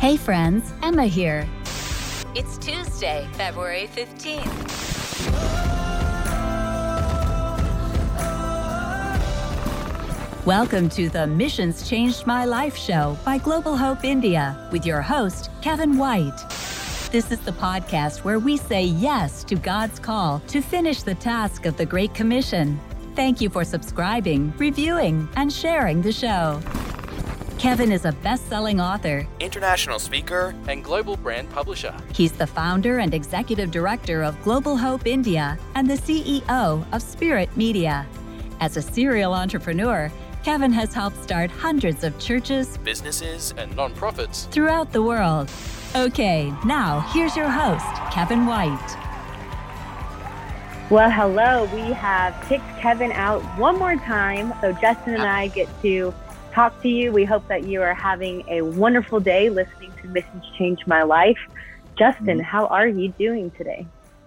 Hey friends, Emma here. It's Tuesday, February 15th. Welcome to the Missions Changed My Life show by Global Hope India with your host, Kevin White. This is the podcast where we say yes to God's call to finish the task of the Great Commission. Thank you for subscribing, reviewing, and sharing the show. Kevin is a best selling author, international speaker, and global brand publisher. He's the founder and executive director of Global Hope India and the CEO of Spirit Media. As a serial entrepreneur, Kevin has helped start hundreds of churches, businesses, and nonprofits throughout the world. Okay, now here's your host, Kevin White. Well, hello. We have kicked Kevin out one more time. So Justin and ah. I get to talk to you. We hope that you are having a wonderful day listening to Missions Change My Life. Justin, mm-hmm. how are you doing today?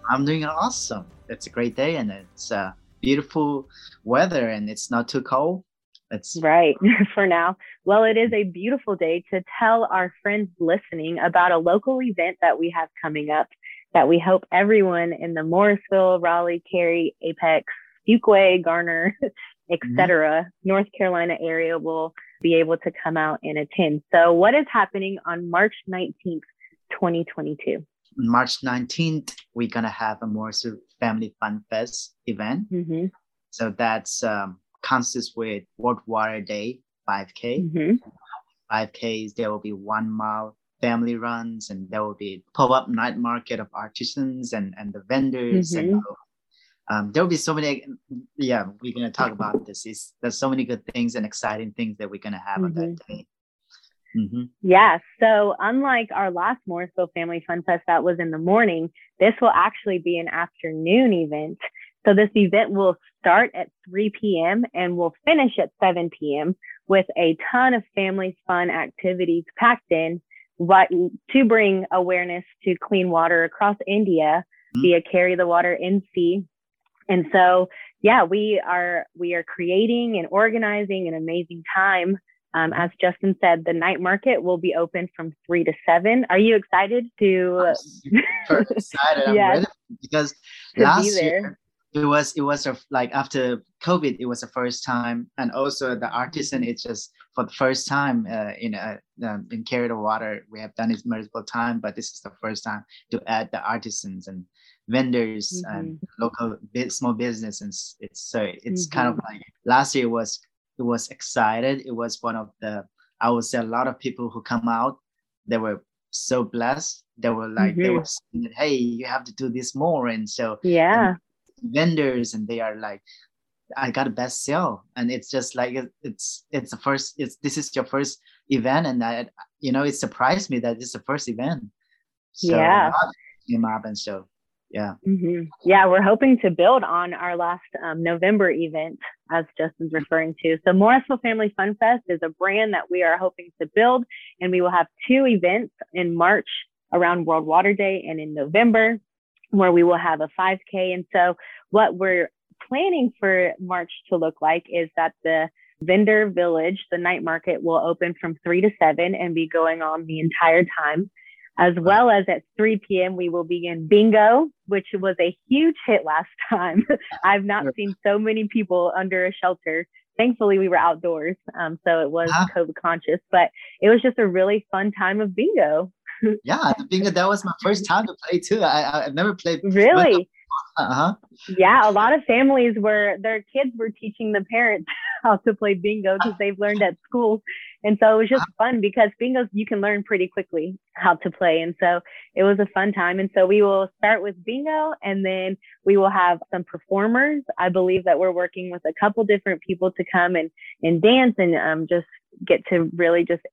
I'm doing awesome. It's a great day and it's uh, beautiful weather and it's not too cold. It's right for now. Well, it is a beautiful day to tell our friends listening about a local event that we have coming up that we hope everyone in the Morrisville, Raleigh, Cary, Apex, Fuquay, Garner, etc., mm-hmm. North Carolina area will be able to come out and attend. So, what is happening on March 19th, 2022? March 19th, we're going to have a Morrisville Family Fun Fest event. Mm-hmm. So, that's um, consists with World Water Day 5K. Mm-hmm. 5Ks, there will be one mile family runs and there will be pop-up night market of artisans and, and the vendors mm-hmm. and um, there will be so many yeah we're going to talk about this it's, there's so many good things and exciting things that we're going to have mm-hmm. on that mm-hmm. day mm-hmm. Yeah. So, unlike our last Morrisville Family Fun Fest that was in the morning, this will actually be an afternoon event. So this event will start at 3 p.m. and will finish at 7 p.m. with a ton of family fun activities packed in what, to bring awareness to clean water across India mm-hmm. via Carry the Water NC. And so, yeah, we are we are creating and organizing an amazing time. Um, as Justin said, the night market will be open from three to seven. Are you excited to? I'm excited. I'm ready because last year it was it was a, like after covid it was the first time and also the artisan it's just for the first time uh, in a um, in carry the water we have done it multiple times but this is the first time to add the artisans and vendors mm-hmm. and local small business and it's so it's mm-hmm. kind of mm-hmm. like last year was it was excited it was one of the i would say a lot of people who come out they were so blessed they were like mm-hmm. they were saying hey you have to do this more and so yeah vendors and they are like i got a best sale and it's just like it's it's the first it's this is your first event and i you know it surprised me that it's the first event so yeah came up and so yeah mm-hmm. yeah we're hoping to build on our last um, november event as justin's referring to so morrisville family fun fest is a brand that we are hoping to build and we will have two events in march around world water day and in november where we will have a 5K. And so, what we're planning for March to look like is that the vendor village, the night market, will open from 3 to 7 and be going on the entire time. As well as at 3 p.m., we will begin bingo, which was a huge hit last time. I've not seen so many people under a shelter. Thankfully, we were outdoors, um, so it was huh? COVID conscious, but it was just a really fun time of bingo yeah, the bingo that was my first time to play too. I I've never played. Really? Uh-huh. Yeah, a lot of families were their kids were teaching the parents how to play bingo because they've learned at school. And so it was just fun because bingos you can learn pretty quickly how to play. And so it was a fun time. And so we will start with bingo and then we will have some performers. I believe that we're working with a couple different people to come and, and dance and um, just get to really just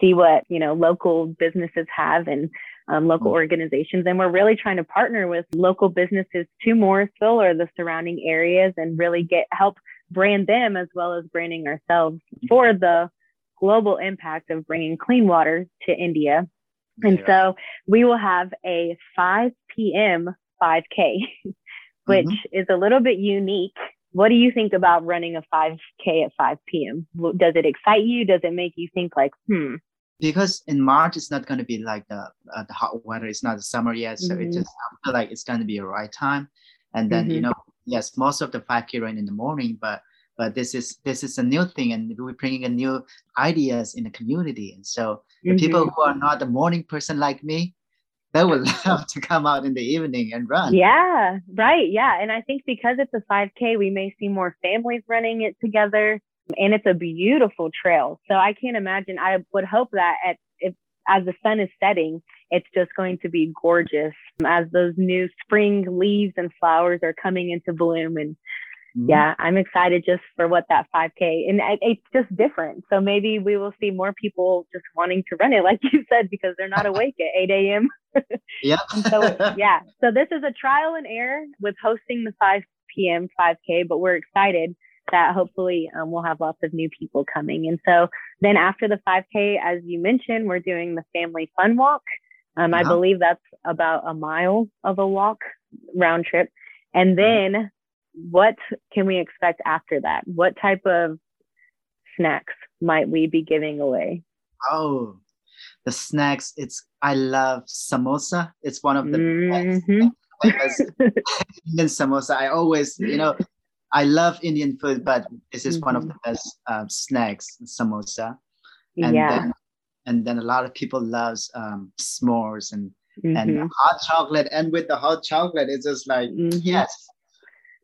see what, you know, local businesses have and um, local mm. organizations. And we're really trying to partner with local businesses to Morrisville or the surrounding areas and really get help brand them as well as branding ourselves for the global impact of bringing clean water to India. And yeah. so we will have a 5 p.m. 5K, which mm-hmm. is a little bit unique. What do you think about running a 5K at 5 p.m.? Does it excite you? Does it make you think like, hmm, because in March it's not going to be like the uh, the hot weather. It's not the summer yet, so mm-hmm. it just I feel like it's going to be a right time. And then mm-hmm. you know, yes, most of the 5K run in the morning, but but this is this is a new thing, and we're bringing a new ideas in the community. And so the mm-hmm. people who are not a morning person like me, they would love to come out in the evening and run. Yeah, right. Yeah, and I think because it's a 5K, we may see more families running it together and it's a beautiful trail. So I can't imagine. I would hope that at if as the sun is setting, it's just going to be gorgeous as those new spring leaves and flowers are coming into bloom. And mm-hmm. yeah, I'm excited just for what that 5K and it's just different. So maybe we will see more people just wanting to run it, like you said, because they're not awake at 8 a.m. yeah. so yeah, so this is a trial and error with hosting the 5 p.m. 5K, but we're excited that hopefully um, we'll have lots of new people coming. And so then after the 5K, as you mentioned, we're doing the family fun walk. Um, uh-huh. I believe that's about a mile of a walk round trip. And mm-hmm. then what can we expect after that? What type of snacks might we be giving away? Oh, the snacks. It's I love samosa. It's one of the mm-hmm. best. Indian samosa. I always, you know, I love Indian food, but this is mm-hmm. one of the mm-hmm. best um, snacks, samosa. And yeah. Then, and then a lot of people loves um, s'mores and mm-hmm. and hot chocolate. And with the hot chocolate, it's just like mm-hmm. yes.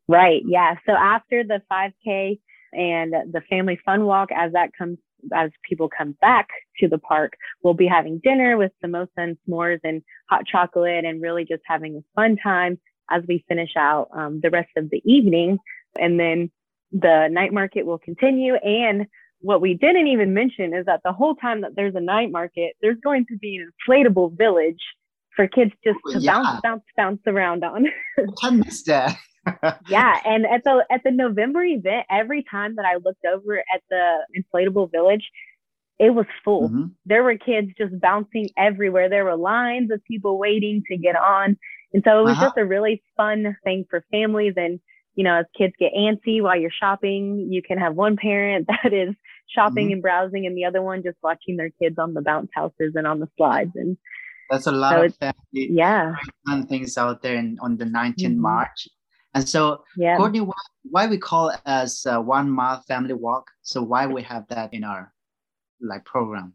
Right. Yeah. So after the 5K and the family fun walk, as that comes as people come back to the park, we'll be having dinner with samosa and s'mores and hot chocolate and really just having a fun time as we finish out um, the rest of the evening and then the night market will continue. And what we didn't even mention is that the whole time that there's a night market, there's going to be an inflatable village for kids just to yeah. bounce, bounce, bounce around on. I missed that. yeah, and at the at the November event, every time that I looked over at the inflatable village, it was full. Mm-hmm. There were kids just bouncing everywhere. There were lines of people waiting to get on, and so it was uh-huh. just a really fun thing for families and you know, as kids get antsy while you're shopping, you can have one parent that is shopping mm-hmm. and browsing and the other one just watching their kids on the bounce houses and on the slides. And that's a lot so of family yeah. fun things out there in, on the 19th mm-hmm. March. And so, yeah. Courtney, why, why we call it as one mile family walk? So why we have that in our like program?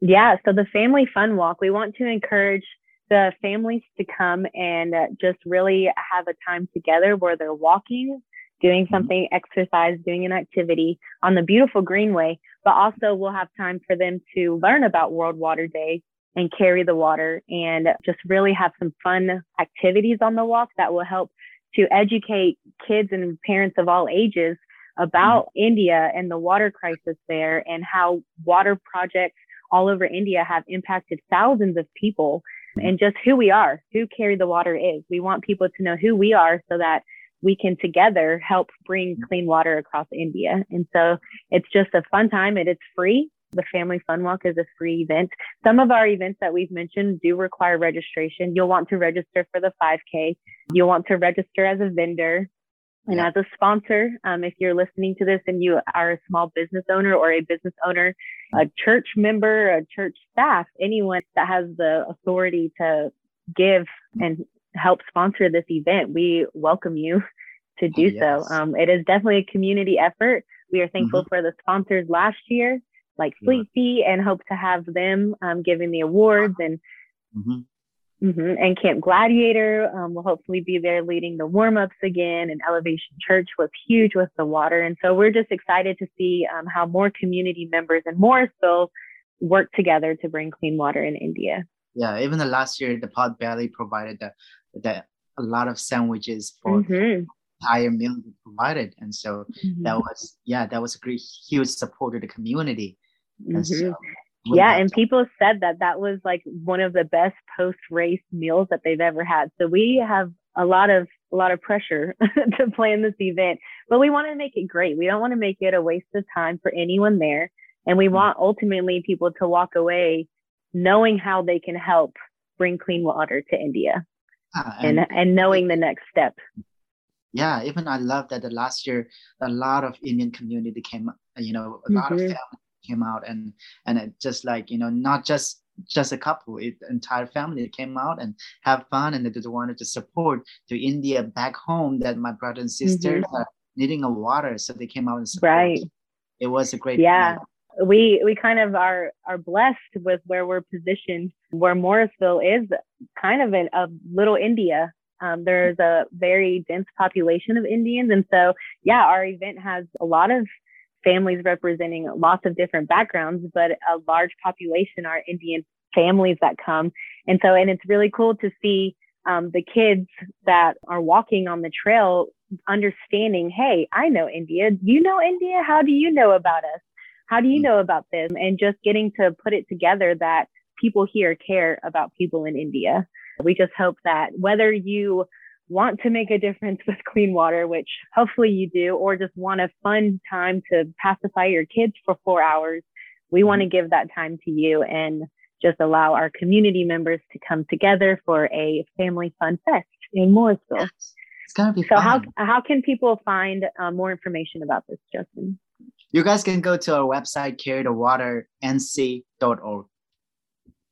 Yeah, so the family fun walk, we want to encourage the families to come and just really have a time together where they're walking, doing mm-hmm. something, exercise, doing an activity on the beautiful Greenway, but also we'll have time for them to learn about World Water Day and carry the water and just really have some fun activities on the walk that will help to educate kids and parents of all ages about mm-hmm. India and the water crisis there and how water projects all over India have impacted thousands of people Mm-hmm. and just who we are, who Carry the Water is. We want people to know who we are so that we can together help bring mm-hmm. clean water across India. And so it's just a fun time. It is free. The Family Fun Walk is a free event. Some of our events that we've mentioned do require registration. You'll want to register for the 5K. You'll want to register as a vendor. And as a sponsor, um, if you're listening to this and you are a small business owner or a business owner, a church member, a church staff, anyone that has the authority to give and help sponsor this event, we welcome you to do yes. so. Um, it is definitely a community effort. We are thankful mm-hmm. for the sponsors last year, like Fleet Feet, and hope to have them um, giving the awards and mm-hmm. Mm-hmm. And Camp Gladiator um, will hopefully be there leading the warm ups again. And Elevation Church was huge with the water. And so we're just excited to see um, how more community members and more so work together to bring clean water in India. Yeah, even the last year, the Potbelly provided the, the, a lot of sandwiches for mm-hmm. entire meal provided. And so mm-hmm. that was, yeah, that was a great, huge support to the community. And so mm-hmm yeah and people said that that was like one of the best post race meals that they've ever had so we have a lot of a lot of pressure to plan this event but we want to make it great we don't want to make it a waste of time for anyone there and we mm-hmm. want ultimately people to walk away knowing how they can help bring clean water to india uh, and, and and knowing the next step yeah even i love that the last year a lot of indian community came you know a lot mm-hmm. of families came out and and it just like you know not just just a couple it entire family came out and have fun and they just wanted to support to india back home that my brother and sister mm-hmm. are needing a water so they came out and support. right. It was a great yeah. we we kind of are are blessed with where we're positioned. Where morrisville is kind of a, a little india. Um, there's a very dense population of indians. And so yeah our event has a lot of families representing lots of different backgrounds, but a large population are Indian families that come. And so, and it's really cool to see um, the kids that are walking on the trail understanding, hey, I know India. You know India? How do you know about us? How do you know about this? And just getting to put it together that people here care about people in India. We just hope that whether you want to make a difference with clean water, which hopefully you do, or just want a fun time to pacify your kids for four hours, we want to mm-hmm. give that time to you and just allow our community members to come together for a family fun fest in Morrisville. Yes. It's gonna be so. Fun. How how can people find uh, more information about this, Justin? You guys can go to our website, carrythewater.nc.org.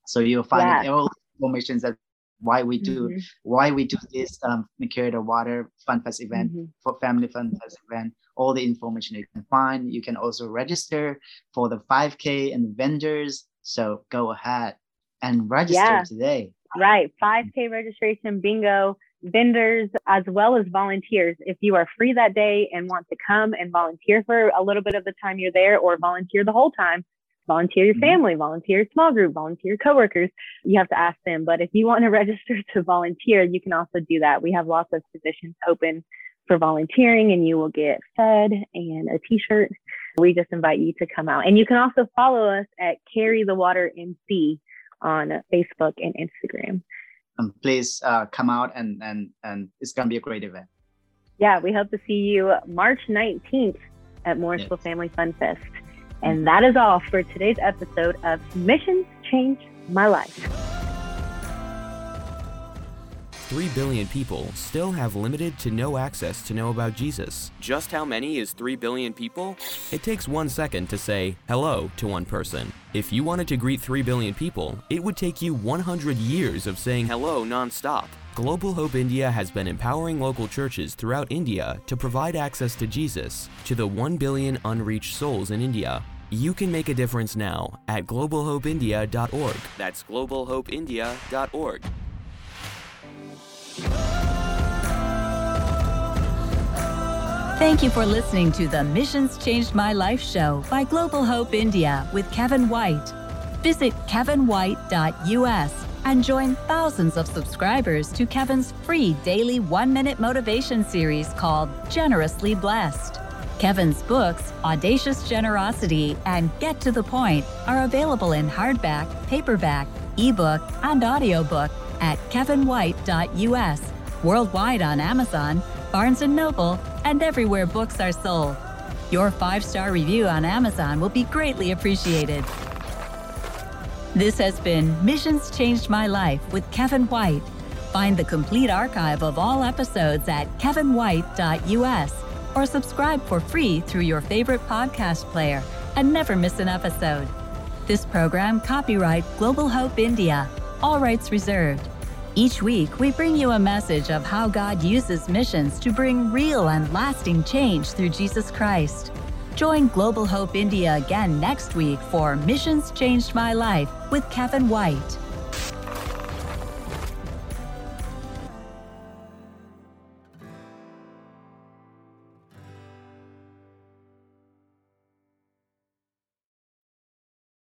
So you'll find yeah. all information that why we do mm-hmm. why we do this um the Water Fun Fest event mm-hmm. for Family Fun Fest event. All the information you can find. You can also register for the 5K and vendors. So go ahead and register yeah. today. Right, 5K registration bingo vendors as well as volunteers. If you are free that day and want to come and volunteer for a little bit of the time you're there or volunteer the whole time, volunteer your mm-hmm. family, volunteer your small group, volunteer your coworkers. You have to ask them. But if you want to register to volunteer, you can also do that. We have lots of positions open for volunteering and you will get fed and a t-shirt. We just invite you to come out. And you can also follow us at Carry the Water NC on Facebook and Instagram. Um, please uh, come out and, and, and it's going to be a great event. Yeah, we hope to see you March 19th at Morrisville yes. Family Fun Fest. And that is all for today's episode of Missions Change My Life. 3 billion people still have limited to no access to know about Jesus. Just how many is 3 billion people? It takes one second to say hello to one person. If you wanted to greet 3 billion people, it would take you 100 years of saying hello nonstop. Global Hope India has been empowering local churches throughout India to provide access to Jesus to the 1 billion unreached souls in India. You can make a difference now at globalhopeindia.org. That's globalhopeindia.org. Thank you for listening to the Missions Changed My Life show by Global Hope India with Kevin White. Visit kevinwhite.us and join thousands of subscribers to Kevin's free daily one minute motivation series called Generously Blessed. Kevin's books, Audacious Generosity and Get to the Point, are available in hardback, paperback, ebook, and audiobook at kevinwhite.us, worldwide on Amazon, Barnes & Noble, and everywhere books are sold. Your five-star review on Amazon will be greatly appreciated. This has been Missions Changed My Life with Kevin White. Find the complete archive of all episodes at kevinwhite.us or subscribe for free through your favorite podcast player and never miss an episode. This program copyright Global Hope India, all rights reserved. Each week, we bring you a message of how God uses missions to bring real and lasting change through Jesus Christ. Join Global Hope India again next week for Missions Changed My Life with Kevin White.